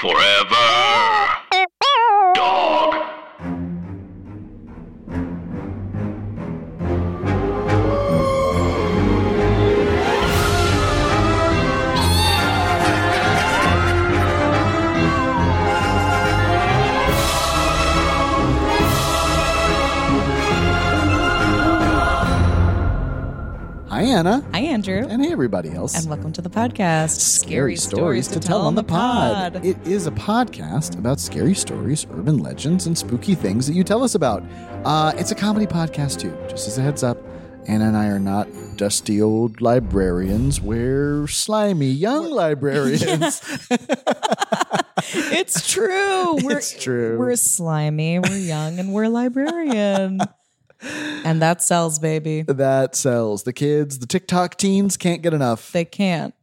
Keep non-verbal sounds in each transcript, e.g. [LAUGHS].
Forever. Anna. Hi, Andrew. And hey, everybody else. And welcome to the podcast Scary Stories to Tell on the Pod. It is a podcast about scary stories, urban legends, and spooky things that you tell us about. Uh, it's a comedy podcast, too. Just as a heads up, Anna and I are not dusty old librarians. We're slimy young librarians. [LAUGHS] it's true. [LAUGHS] We're, It's true. We're slimy, we're young, and we're librarian. [LAUGHS] and that sells, baby. that sells. The kids, the TikTok teens can't get enough. They can't.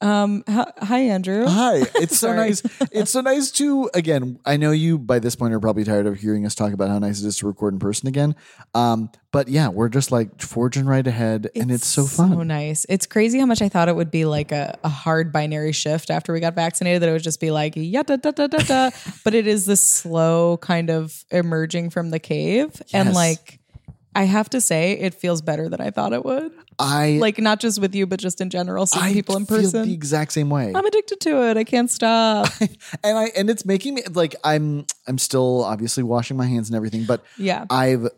Um, hi, Andrew. Hi. [LAUGHS] It's so nice. It's so nice to again. I know you by this point are probably tired of hearing us talk about how nice it is to record in person again. Um, but yeah, we're just like forging right ahead, and it's so fun. So nice. It's crazy how much I thought it would be like a, a hard binary shift after we got vaccinated, that it would just be like, yeah, da, da, da, da, da. [LAUGHS] but it is this slow kind of emerging from the cave. And like, I have to say, it feels better than I thought it would. I Like, not just with you, but just in general, seeing I people in person. the exact same way. I'm addicted to it. I can't stop. [LAUGHS] and I and it's making me like I'm I'm still obviously washing my hands and everything, but Yeah. I've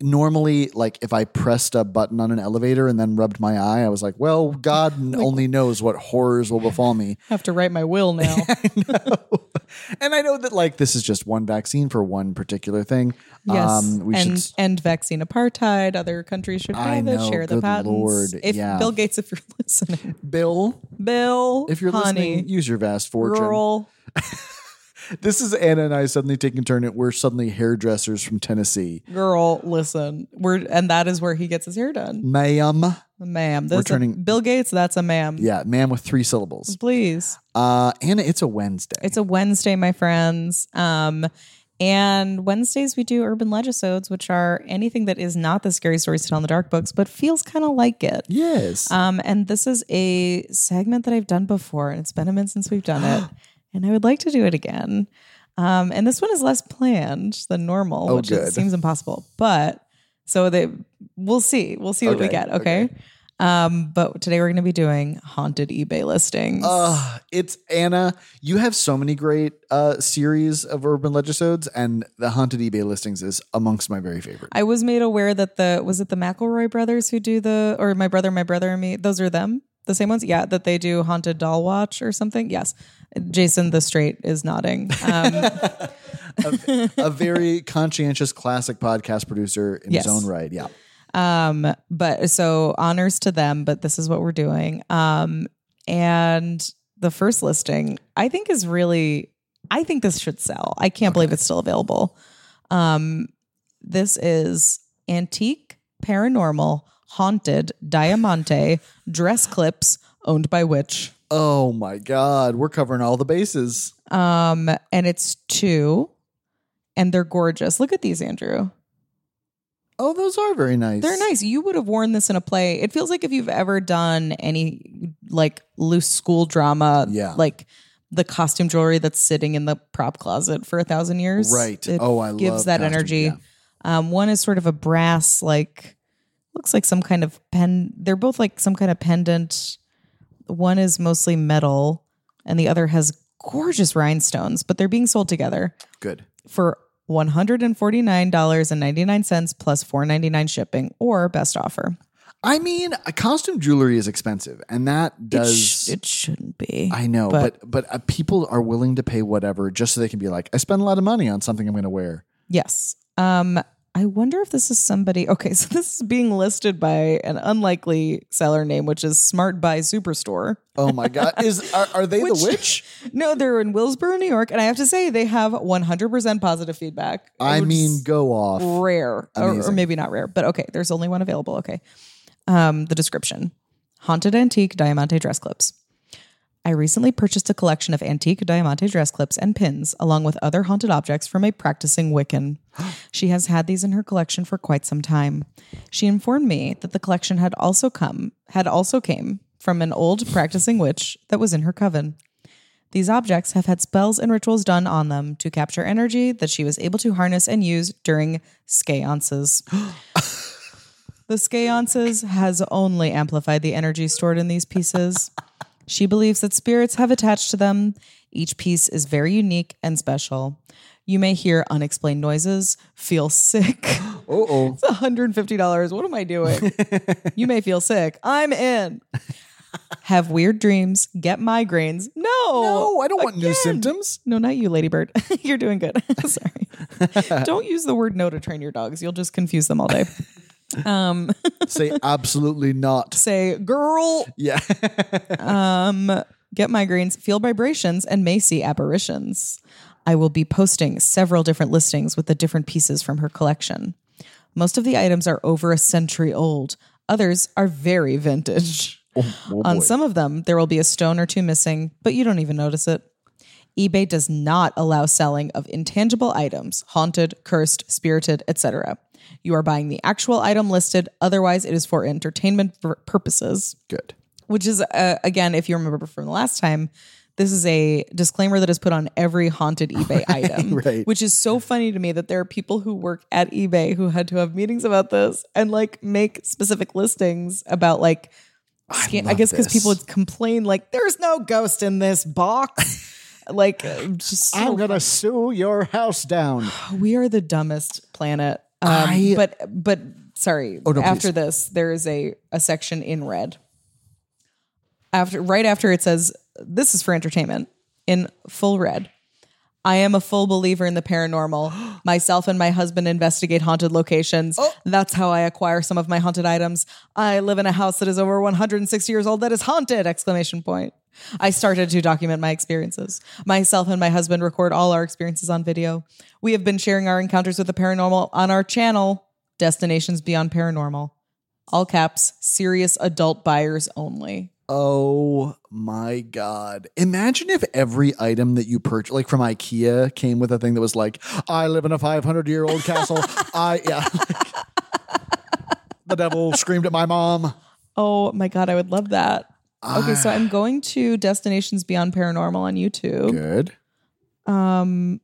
normally like if I pressed a button on an elevator and then rubbed my eye, I was like, well, God [LAUGHS] only knows what horrors will befall me. i [LAUGHS] have to write my will now. [LAUGHS] I and I know that like this is just one vaccine for one particular thing. Yes, Um, we and should end vaccine apartheid. Other countries should have it. know, Share the patents. Lord, If yeah. Bill Gates, if you're listening, Bill, Bill, if you're honey, listening, use your vast fortune. girl, This is Anna and I suddenly taking turn it. We're suddenly hairdressers from Tennessee. girl, listen. We're and that is where he gets his hair done, Ma'am. ma'am. This turning- Bill Gates. That's a ma'am. Yeah, ma'am with three syllables. Please. Uh Anna, it's a Wednesday. It's a Wednesday, my friends. Um, and Wednesdays we do urban legisodes, which are anything that is not the scary stories to tell in the dark books, but feels kind of like it. yes. Um, and this is a segment that I've done before, and it's been a minute since we've done it, [GASPS] and I would like to do it again. Um, and this one is less planned than normal, Oh, which good. seems impossible. But so they, we'll see, we'll see what we Okay, get. Okay. Um, but today we're going to be doing haunted eBay listings. Uh, it's Anna. You have so many great uh series of urban legisodes, and the haunted eBay listings is amongst my very favorite. I was made aware that the was it the McElroy brothers who do the or my brother, my brother and me. Those are them, the same ones. Yeah, that they do haunted doll watch or something. Yes, Jason the straight is nodding. Um, [LAUGHS] a very conscientious classic podcast producer in Yes. his own right. Yeah. um, but so honors to them. But this is what we're doing. Um, and the first listing I think is really. I think this should sell. I can't believe it's still available. Um, this is antique, paranormal, haunted, diamante, dress clips owned by Witch. Oh my God, we're covering all the bases. Um, and it's two, and they're gorgeous. Look at these, Andrew. Oh, those are very nice. They're nice. You would have worn this in a play. It feels like if you've ever done any like loose school drama, Yeah. like the costume jewelry that's sitting in the prop closet for a thousand years. Right. It Oh, I gives love that costume- energy. yeah. Um, one is sort of a brass, like looks like some kind of pen. They're both like some kind of pendant. One is mostly metal, and the other has gorgeous rhinestones, but they're being sold together Good. for one hundred and forty nine dollars and ninety nine cents plus four ninety nine shipping, or best offer. I mean, costume jewelry is expensive, and that It, does. sh- it shouldn't be. I know, but- but but, uh, people are willing to pay whatever just so they can be like, I spend a lot of money on something I'm going to wear. Yes. Um, I wonder if this is somebody. Okay, [LAUGHS] so this is being listed by an unlikely seller name, which is Smart Buy Superstore. Oh my god, is [LAUGHS] are, are they Which- the witch? No, they're in Willsboro, New York, and I have to say they have 100% positive feedback. I mean, go off. rare, or, or maybe not rare, but okay. There's only one available. Okay. Um, the description: haunted antique diamante dress clips. I recently purchased a collection of antique diamante dress clips and pins, along with other haunted objects from a practicing Wiccan. [GASPS] she has had these in her collection for quite some time. She informed me that the collection had also come had also came from an old practicing witch that was in her coven. These objects have had spells and rituals done on them to capture energy that she was able to harness and use during seances. [GASPS] the seances has only amplified the energy stored in these pieces. [LAUGHS] She believes that spirits have attached to them. Each piece is very unique and special. You may hear unexplained noises, feel sick. [GASPS] Oh, [LAUGHS] It's $150. What am I doing? [LAUGHS] you may feel sick. I'm in. Have weird dreams, get migraines. No. no, I don't want new Again. symptoms. No, not you, Ladybird. [LAUGHS] You're doing good. Sorry. don't use the word no to train your dogs. You'll just confuse them all day. Um, [LAUGHS] Say absolutely not. say, girl, Yeah. [LAUGHS] um, get migraines, feel vibrations, and may see apparitions. I will be posting several different listings with the different pieces from her collection. Most of the items are over a century old, others are very vintage. oh On boy. some of them, there will be a stone or two missing, but you don't even notice it. eBay does not allow selling of intangible items, haunted, cursed, spirited, etc. You are buying the actual item listed, otherwise, it is for entertainment pur- purposes Good. which is uh, again if you remember from the last time this is a disclaimer that is put on every haunted ebay item [LAUGHS] right. which is so funny to me that there are people who work at ebay who had to have meetings about this and like make specific listings about like scan- I, guess because people would complain like there's no ghost in this box [LAUGHS] like uh, just so I'm gonna sue your house down. [SIGHS] we are the dumbest planet. Um, I- but but sorry. Oh, no, after please. this, there is a a section in red. After right after it says this is for entertainment in full red. I am a full believer in the paranormal. [GASPS] Myself and my husband investigate haunted locations. That's how I acquire some of my haunted items. I live in a house that is over 160 years old that is haunted! Exclamation point. I started to document my experiences. Myself and my husband record all our experiences on video. We have been sharing our encounters with the paranormal on our channel, Destinations Beyond Paranormal. All caps, serious adult buyers only. Oh my god. Imagine if every item that you purchase like from IKEA came with a thing that was like, I live in a 500 year old castle. [LAUGHS] I yeah. the devil screamed at my mom. Oh my God, I would love that. Okay, so I'm going to Destinations Beyond Paranormal on YouTube. Good. Um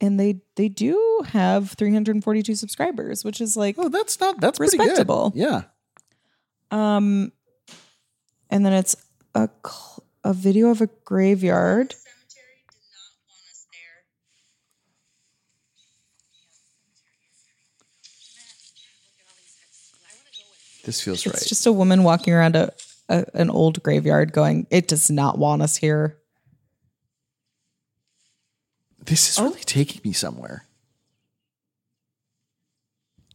and they they do have 342 subscribers, which is like Oh, that's not that's pretty Respectable. Yeah. um and then it's a cl- a video of a graveyard. cemetery did not want us there. This feels right. It's right. just a woman walking around a, a an old graveyard going, "It does not want us here." this is Oh. really taking me somewhere.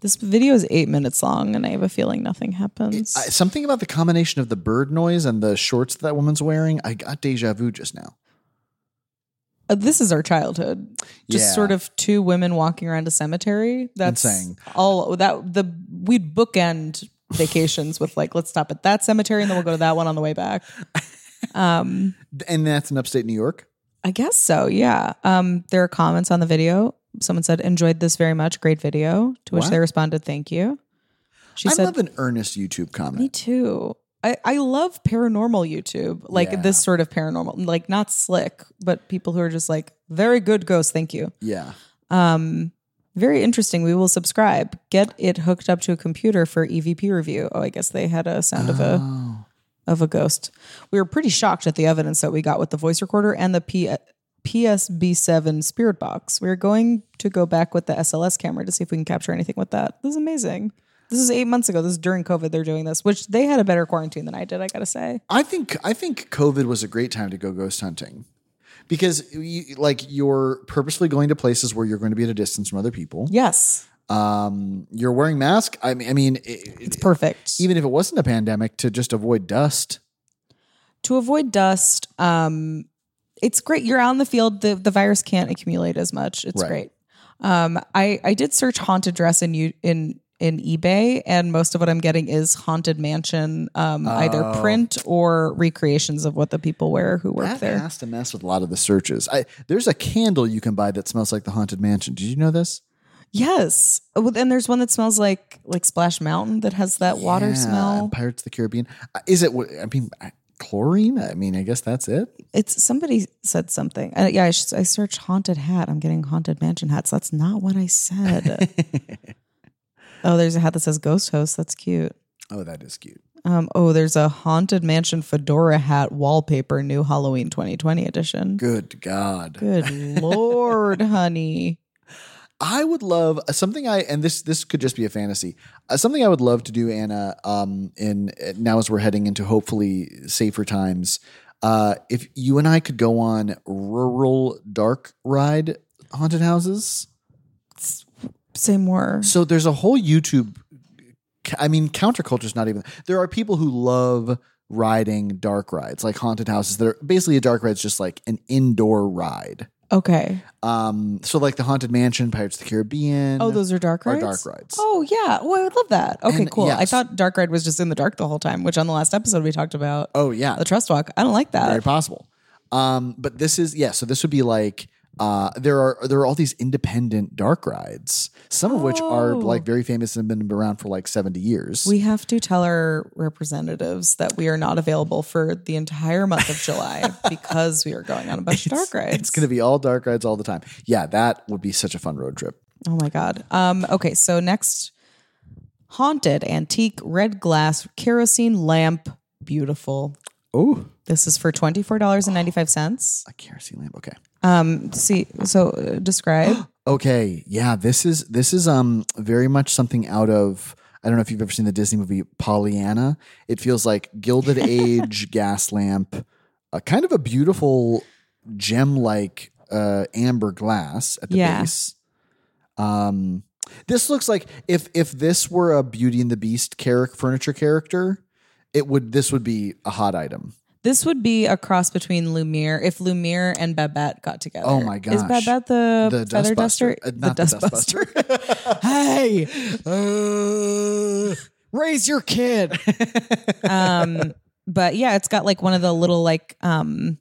This video is 8 minutes long and I have a feeling nothing happens. I, something about the combination of the bird noise and the shorts that, that woman's wearing, I got deja vu just now. Uh, this is our childhood. Just Yeah. sort of two women walking around a cemetery. That's saying- all that the we'd bookend vacations with like let's stop at that cemetery and then we'll go to that one on the way back. Um And that's in upstate New York. I guess so, yeah. Um there are comments on the video. Someone said enjoyed this very much, great video, to which Wow. they responded thank you. She I said love an earnest YouTube comment. me too. I, I love paranormal YouTube, like Yeah. this sort of paranormal, like not slick, but people who are just like very good ghost. Thank you. Yeah. Um, very interesting. We will subscribe. Get it hooked up to a computer for EVP review. Oh, I guess they had a sound of a Oh. of a ghost. We were pretty shocked at the evidence that we got with the voice recorder and the P- PSB7 spirit box. We're going to go back with the SLS camera to see if we can capture anything with that. This is amazing. This is eight months ago. This is during COVID. They're doing this, which they had a better quarantine than I did. I gotta say. I think I think COVID was a great time to go ghost hunting because you, like you're purposely going to places where you're going to be at a distance from other people. Yes, Um, you're wearing mask. I mean, I mean, it, it's perfect. even if it wasn't a pandemic, to just avoid dust. to avoid dust, um, it's great. You're out in the field. The the virus can't accumulate as much. It's Right. great. Um, I I did search haunted dress in you in in eBay, and most of what I'm getting is haunted mansion, um, either Oh. print or recreations of what the people wear who work That there. has to mess with a lot of the searches. I, there's a candle you can buy that smells like the haunted mansion. Did you know this? Yes, Oh, and there's one that smells like like Splash Mountain that has that water Yeah, smell. Pirates of the Caribbean. Uh, Is it? what- I mean, I- chlorine. I mean, I guess that's it. It's somebody said something. Uh, yeah, I, sh- I searched haunted hat. I'm getting haunted mansion hats. That's not what I said. [LAUGHS] oh, there's a hat that says ghost host. That's cute. Oh, that is cute. Um, oh, there's a haunted mansion fedora hat wallpaper, new Halloween 2020 edition. Good God. Good [LAUGHS] lord, honey. I would love uh, something I and this this could just be a fantasy. Uh, something I would love to do, Anna. Um, in uh, now as we're heading into hopefully safer times, uh, if you and I could go on rural dark ride haunted houses. Say more. So there's a whole YouTube. I mean, counterculture is not even. There are people who love riding dark rides, like haunted houses. That are basically a dark ride is just like an indoor ride. Okay. Um, so like the haunted mansion, Pirates of the Caribbean. Oh, those are dark are rides. dark rides. Oh yeah. Oh, I would love that. Okay, And cool. I thought dark ride was just in the dark the whole time, which on the last episode we talked about Oh yeah, the trust walk. I don't like that. very possible. Um, but this is yeah. So this would be like uh, there are there are all these independent dark rides, some of which are Oh. like very famous and have been around for like seventy years. We have to tell our representatives that we are not available for the entire month of July [LAUGHS] because we are going on a bunch of dark rides. it's going to be all dark rides all the time. Yeah, that would be such a fun road trip. Oh my god. Um. Okay. So next, haunted antique red glass kerosene lamp. Beautiful. Oh, This is for twenty four dollars and ninety five cents. a kerosene lamp. Okay. Um. See. So uh, describe. [GASPS] Okay, yeah, this is this is um very much something out of I don't know if you've ever seen the Disney movie Pollyanna. It feels like Gilded [LAUGHS] Age gas lamp, a kind of a beautiful gem like uh, amber glass at the Yeah. base. Um, this looks like if if this were a Beauty and the Beast character furniture character, it would this would be a hot item. This would be a cross between Lumiere if Lumiere and Babette got together. Oh my god. Is. Babette the, The feather duster? Uh, not the Dustbuster. [LAUGHS] hey, Uh, raise your kid. [LAUGHS] um, but yeah, it's got like one of the little like um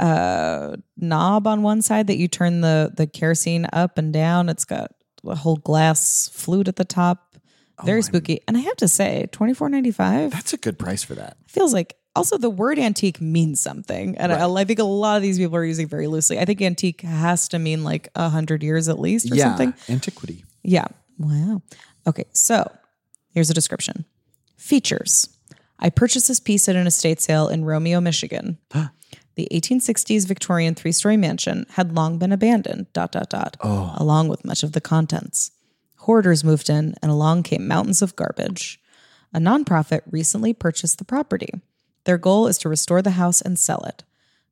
uh knob on one side that you turn the the kerosene up and down. It's got a whole glass flute at the top. Very spooky. And I have to say, twenty four ninety five that's a good price for that. feels like also the word antique means something. And I, I think a lot of these people are using it very loosely. I think antique has to mean like a hundred years at least or yeah, something. antiquity. yeah. Wow. Okay so here's a description. Features. I purchased this piece at an estate sale in romeo michigan. [GASPS] The 1860s victorian three-story mansion had long been abandoned dot dot dot oh. along with much of the contents. Hoarders moved in and along came mountains of garbage. A nonprofit recently purchased the property. Their goal is to restore the house and sell it.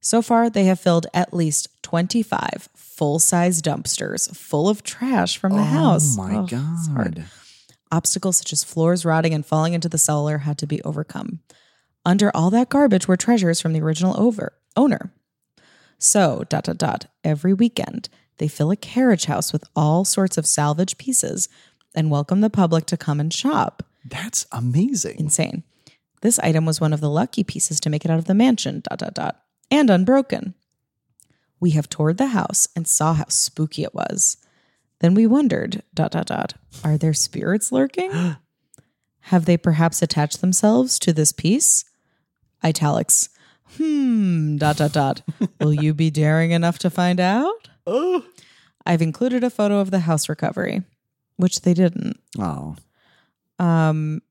So far, they have filled at least 25 full size dumpsters full of trash from the oh house. Oh my Ugh, hard. god. Obstacles such as floors rotting and falling into the cellar had to be overcome. Under all that garbage were treasures from the original over, owner. So, dot, dot, dot, every weekend, they fill a carriage house with all sorts of salvage pieces and welcome the public to come and shop That's amazing. insane. This item was one of the lucky pieces to make it out of the mansion, dot, dot, dot, and unbroken. We have toured the house and saw how spooky it was. Then we wondered, dot, dot, dot, are there spirits lurking? [GASPS] have they perhaps attached themselves to this piece? Italics. Hmm, dot, dot, dot. Will you be daring enough to find out? Oh. [GASPS] I've included a photo of the house recovery, which they didn't. Oh. Um,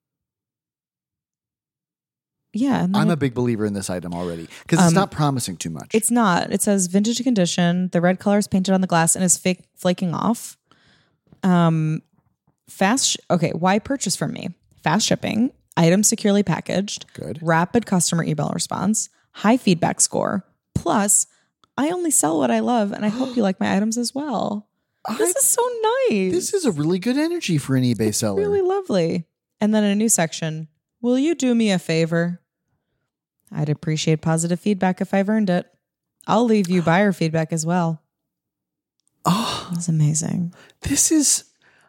yeah, and I'm it- a big believer in this item already because it's Um, not promising too much. It's not. It says vintage condition. The red color is painted on the glass and is fake flaking off. Um, fast. Sh- okay, why purchase from me? Fast shipping, items securely packaged, Good. rapid customer email response, high feedback score. Plus, I only sell what I love, and I hope you [GASPS] like my items as well. This I- is so nice. This is a really good energy for an eBay seller. really lovely. And then a new section. Will you do me a favor? I'd appreciate positive feedback if I've earned it. I'll leave you buyer feedback as well. Oh, That's amazing. this is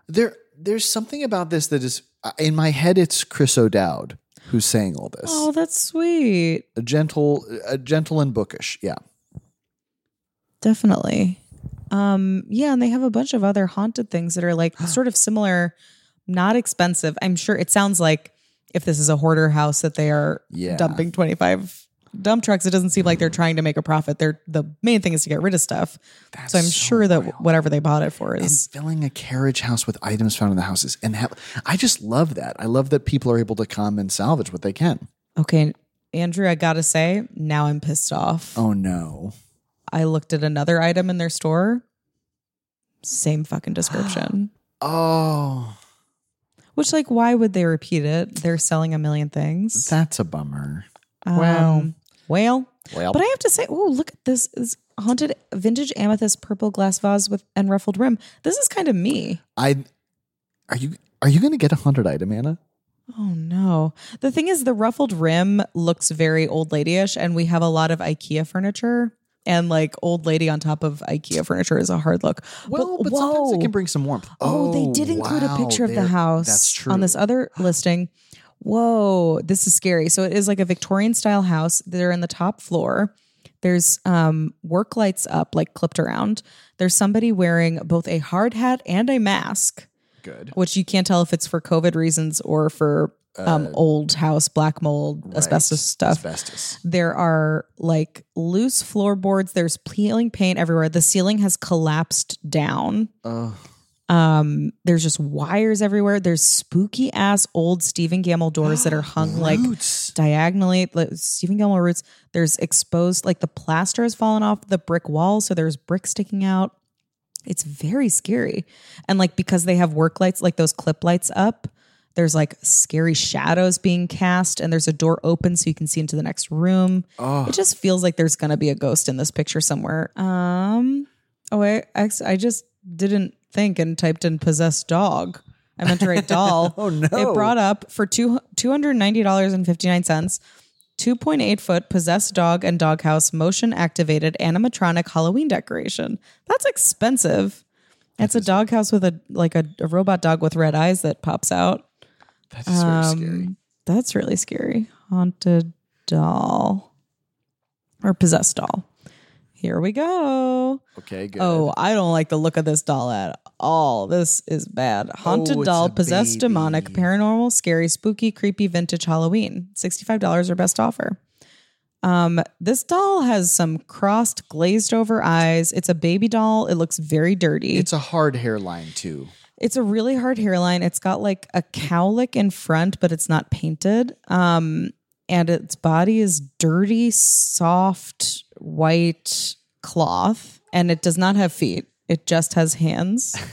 there. There's something about this that is uh, in my head. It's Chris O'Dowd who's saying all this. Oh, that's sweet. a gentle, a gentle and bookish. Yeah. Definitely. Um, yeah, and they have a bunch of other haunted things that are like [GASPS] sort of similar, not expensive. I'm sure it sounds like if this is a hoarder house that they are Yeah. dumping 25 dump trucks, it doesn't seem like they're mm-hmm. trying to make a profit. They're the main thing is to get rid of stuff. That's so I'm so sure that wild. whatever they bought it for and is filling a carriage house with items found in the houses and i just love that i love that people are able to come and salvage what they can okay. Andrew, I gotta say, now I'm pissed off. oh no I looked at another item in their store, same fucking description. [GASPS] oh Which, like, why would they repeat it? They're selling a million things. that's a bummer Um, well. well, well but I have to say, oh, look at this is haunted vintage amethyst purple glass vase with and ruffled rim. This is kind of me. i are you are you gonna get a haunted item anna Oh no. The thing is the ruffled rim looks very old ladyish and we have a lot of IKEA furniture and like old lady on top of IKEA furniture is a hard look. well but, sometimes it can bring some warmth Oh, they did include a picture of the house that's true on this other listing. Whoa, this is scary. So it is like a Victorian style house. They're in the top floor. There's um, work lights up, like clipped around. There's somebody wearing both a hard hat and a mask, good which you can't tell if it's for COVID reasons or for um, old house, black mold, asbestos stuff. asbestos There are like loose floorboards. There's peeling paint everywhere. The ceiling has collapsed down. oh Um, there's just wires everywhere. There's spooky ass old Stephen Gammell doors that are hung like diagonally. Like Stephen Gammell roots. There's exposed, like the plaster has fallen off the brick wall, so there's brick sticking out. It's very scary, and like because they have work lights, like those clip lights up. There's like scary shadows being cast, and there's a door open so you can see into the next room. oh It just feels like there's gonna be a ghost in this picture somewhere. Um. Oh, I I just didn't think and typed in possessed dog. I meant to write doll. [LAUGHS] Oh, no. It brought up for two two hundred ninety dollars and fifty nine cents. 2.8 foot possessed dog and doghouse motion activated animatronic Halloween decoration. That's expensive. It's a doghouse with a like a, a robot dog with red eyes that pops out. That's very scary Um, That's really scary. Haunted doll or possessed doll. Here we go. okay good Oh, I don't like the look of this doll at all. This is bad. Haunted Oh, doll, possessed, demonic, paranormal, scary, spooky, creepy, vintage Halloween. $65 or best offer. Um, this doll has some crossed, glazed over eyes. It's a baby doll. It looks very dirty. it's a hard hairline too It's a really hard hairline. It's got like a cowlick in front, but it's not painted. Um, and its body is dirty, soft, white cloth, and it does not have feet. It just has hands. [LAUGHS]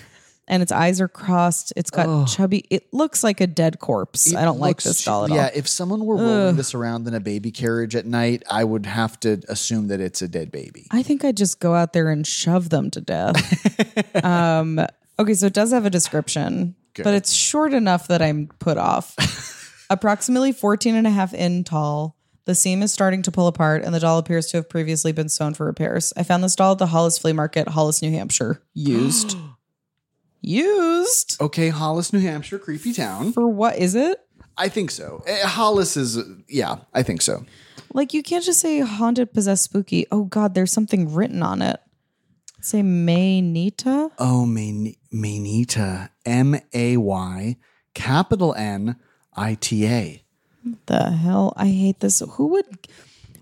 And its eyes are crossed. It's got chubby. It looks like a dead corpse. I don't like this doll at yeah, all. Yeah, if someone were rolling this around in a baby carriage at night, I would have to assume that it's a dead baby. I think I'd just go out there and shove them to death. [LAUGHS] um, okay, so it does have a description, but it's short enough that I'm put off. [LAUGHS] Approximately 14 and a half in tall. The seam is starting to pull apart, and the doll appears to have previously been sewn for repairs. I found this doll at the Hollis Flea Market, Hollis, New Hampshire. Used. [GASPS] Used? Okay, Hollis, New Hampshire, creepy town. For what is it? I think so. Eh, Hollis is, yeah, I think so. Like, you can't just say haunted, possessed, spooky. Oh, God, there's something written on it. Say Maynita? Oh, Mayn- Maynita, M A Y, capital N I T A. the hell? I hate this. Who would?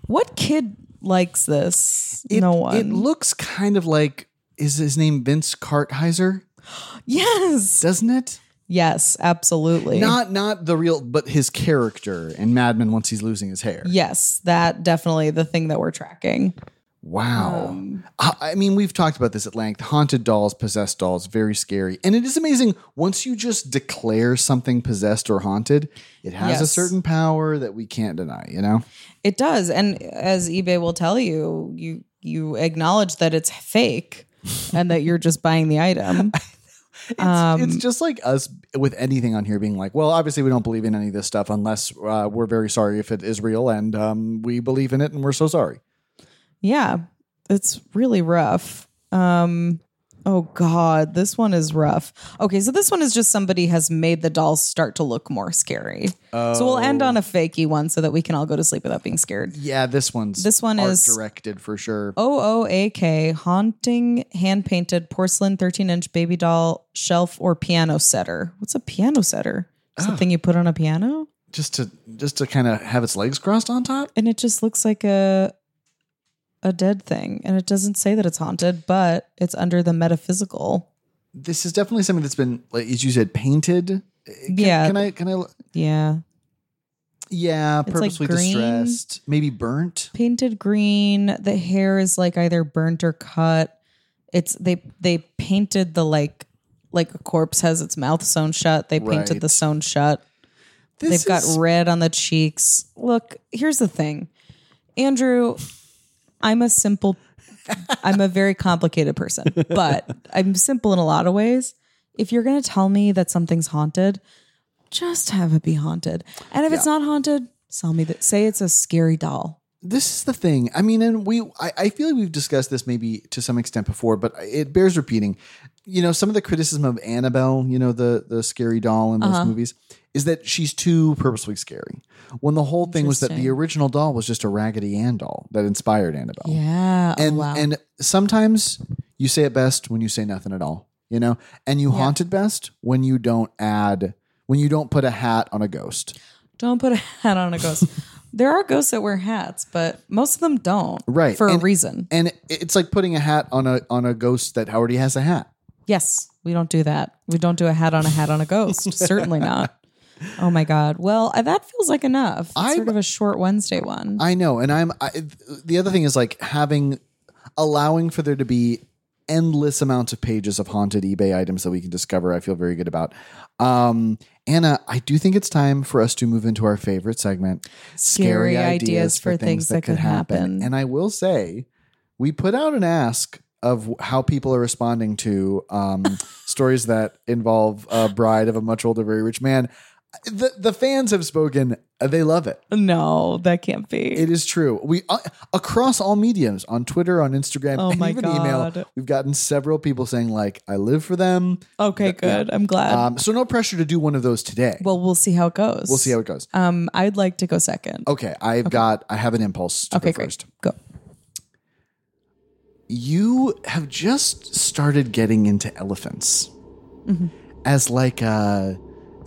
What kid likes this? It, no one. It looks kind of like, is his name Vince Kartheiser? [GASPS] yes. Doesn't it? Yes. Absolutely. Not not the real, but his character in Mad Men once he's losing his hair. Yes, that definitely the thing that we're tracking. Wow. Um, I I mean, we've talked about this at length. Haunted dolls, possessed dolls, very scary. And it is amazing once you just declare something possessed or haunted, it has a certain power that we can't deny, you know? It does, and as eBay will tell you, you you acknowledge that it's fake [LAUGHS] and that you're just buying the item. [LAUGHS] It's, Um, it's just like us with anything on here being like, well, obviously we don't believe in any of this stuff unless uh, we're very sorry if it is real and um, we believe in it and we're so sorry. Yeah, it's really rough. Um, oh God, this one is rough. Okay, so this one is just somebody has made the dolls start to look more scary. So we'll end on a fakey one so that we can all go to sleep without being scared. Yeah, this one's This one is- directed for sure. O O A K haunting hand painted porcelain 13 inch baby doll shelf or piano setter. What's a piano setter? Is the thing you put on a piano? just to just to kind of have its legs crossed on top. and it just looks like a a dead thing and it doesn't say that it's haunted but it's under the metaphysical This is definitely something that's been, like as you said, painted. Uh, can, Yeah. Can I? Can I? yeah Yeah, It's like green. distressed, maybe burnt. painted green the hair is like either burnt or cut it's they they painted the like like a corpse has its mouth sewn shut they painted Right. the sewn shut This they've got red on the cheeks look here's the thing andrew i'm a simple i'm a very complicated person but i'm simple in a lot of ways if you're going to tell me that something's haunted just have it be haunted and if it's not haunted tell me that say it's a scary doll this is the thing. I mean, and we, I, I feel like we've discussed this maybe to some extent before, but it bears repeating. You know, some of the criticism of Annabelle, you know, the the scary doll in those Uh-huh. movies, is that she's too purposefully scary. When the whole thing was that the original doll was just a Raggedy Ann doll that inspired Annabelle. yeah oh, and oh, wow and sometimes you say it best when you say nothing at all, you know, and you haunt it best when you don't add when you don't put a hat on a ghost. Don't put a hat on a ghost. [LAUGHS] there are ghosts that wear hats, but most of them don't. Right, For and- a reason. And it's like putting a hat on a on a ghost that already has a hat. Yes, we don't do that. We don't do a hat on a hat on a ghost. [LAUGHS] Certainly not. Oh my God. Well, uh, that feels like enough. It's I'm- sort of a short Wednesday one. I know, and I'm I, the other thing is like having allowing for there to be endless amounts of pages of haunted eBay items that we can discover. I feel very good about. Um, Anna, I do think it's time for us to move into our favorite segment, Scary ideas for things that could happen. And I will say, we put out an ask of how people are responding to um, [LAUGHS] stories that involve a bride of a much older, very rich man. The the fans have spoken; they love it. no, that can't be. It is true. We uh, across all mediums on Twitter, on Instagram, Oh and even email. We've gotten several people saying like, "I live for them." okay, good. I'm glad. Um, so no pressure to do one of those today. well, we'll see how it goes. we'll see how it goes. Um, I'd like to go second. Okay, I've got. I have an impulse. To okay, go first. Go. You have just started getting into elephants Mm-hmm. as like uh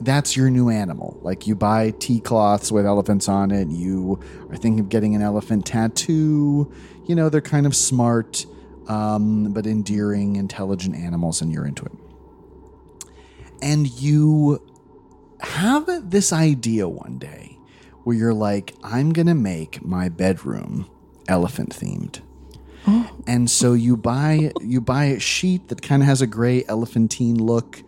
that's your new animal. Like you buy tea cloths with elephants on it. You are thinking of getting an elephant tattoo. You know, they're kind of smart, um, but endearing, intelligent animals, and you're into it. And you have this idea one day where you're like, I'm going to make my bedroom elephant themed. And so you buy you buy a sheet that kind of has a gray elephantine look,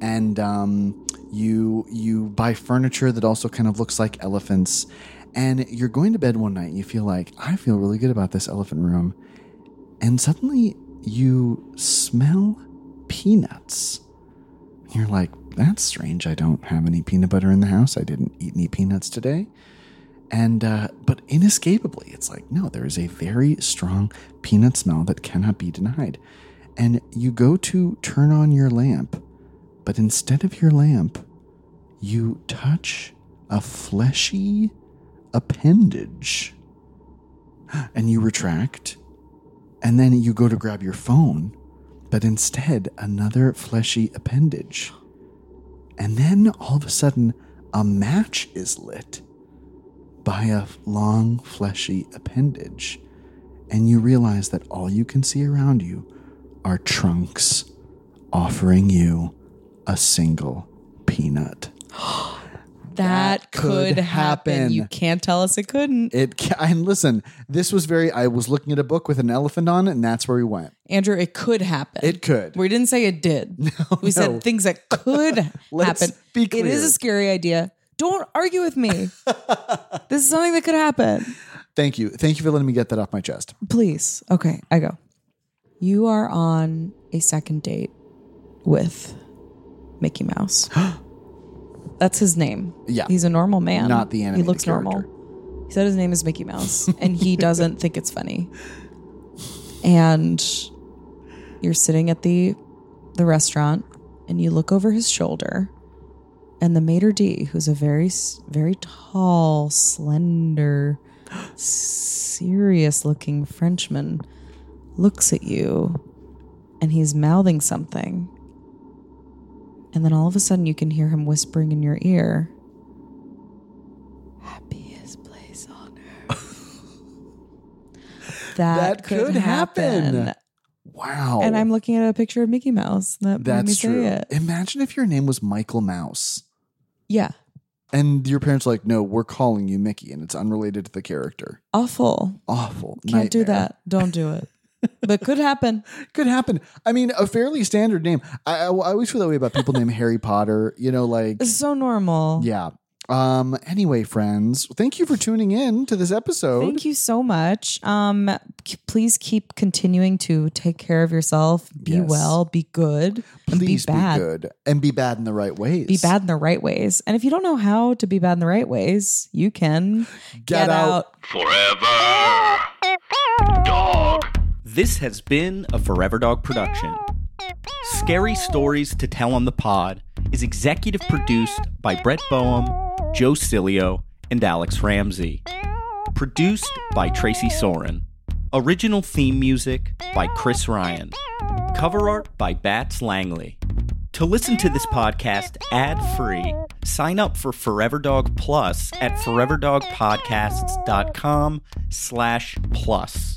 and um, you you buy furniture that also kind of looks like elephants. And you're going to bed one night and you feel like I feel really good about this elephant room, and suddenly you smell peanuts. You're like, that's strange. I don't have any peanut butter in the house. I didn't eat any peanuts today and uh, but inescapably it's like no there is a very strong peanut smell that cannot be denied and you go to turn on your lamp but instead of your lamp you touch a fleshy appendage. And you retract and then you go to grab your phone but instead another fleshy appendage. And then all of a sudden a match is lit by a long, fleshy appendage, and you realize that all you can see around you are trunks offering you a single peanut. [GASPS] That, could could happen. happen. You can't tell us it couldn't. It ca- [LAUGHS] and listen, this was very. I was looking at a book with an elephant on it, and that's where we went. Andrew, it could happen. It could. We didn't say it did. [LAUGHS] No, we no. said things that could [LAUGHS] happen. be It is a scary idea. Don't argue with me. this is something that could happen. Thank you, thank you for letting me get that off my chest. Please. Okay, I go. You are on a second date with Mickey Mouse. [GASPS] That's his name. Yeah. He's a normal man. Not the He animated looks normal. He said his name is Mickey Mouse [LAUGHS] and he doesn't think it's funny. And you're sitting at the the restaurant and you look over his shoulder and the maitre d who's a very very tall slender serious looking frenchman looks at you and he's mouthing something and then all of a sudden, you can hear him whispering in your ear, Happiest place on earth. [LAUGHS] that, that, could, could happen. happen. Wow. And I'm looking at a picture of Mickey Mouse. That That's true. It. Imagine if your name was Michael Mouse. Yeah. And your parents are like, no, we're calling you Mickey, and it's unrelated to the character. Awful. Awful. Can't Nightmare. do that. Don't do it. [LAUGHS] but could happen. [LAUGHS] Could happen. I mean, a fairly standard name. I, I, I always feel that way about people named Harry Potter. You know, like, It's so normal. yeah. Um. Anyway, friends, thank you for tuning in to this episode. Thank you so much. Um, k- please keep continuing to take care of yourself. Be Yes. well. Be good. and Please be bad. good and be bad in the right ways. Be bad in the right ways. And if you don't know how to be bad in the right ways, you can Get out. Forever. This has been a Forever Dog production. Scary Stories to Tell on the Pod is executive produced by Brett Boehm, Joe Cilio, and Alex Ramsey. Produced by Tracy Soren. Original theme music by Chris Ryan. Cover art by Bats Langley. To listen to this podcast ad-free, sign up for Forever Dog Plus at foreverdogpodcasts.com slash plus.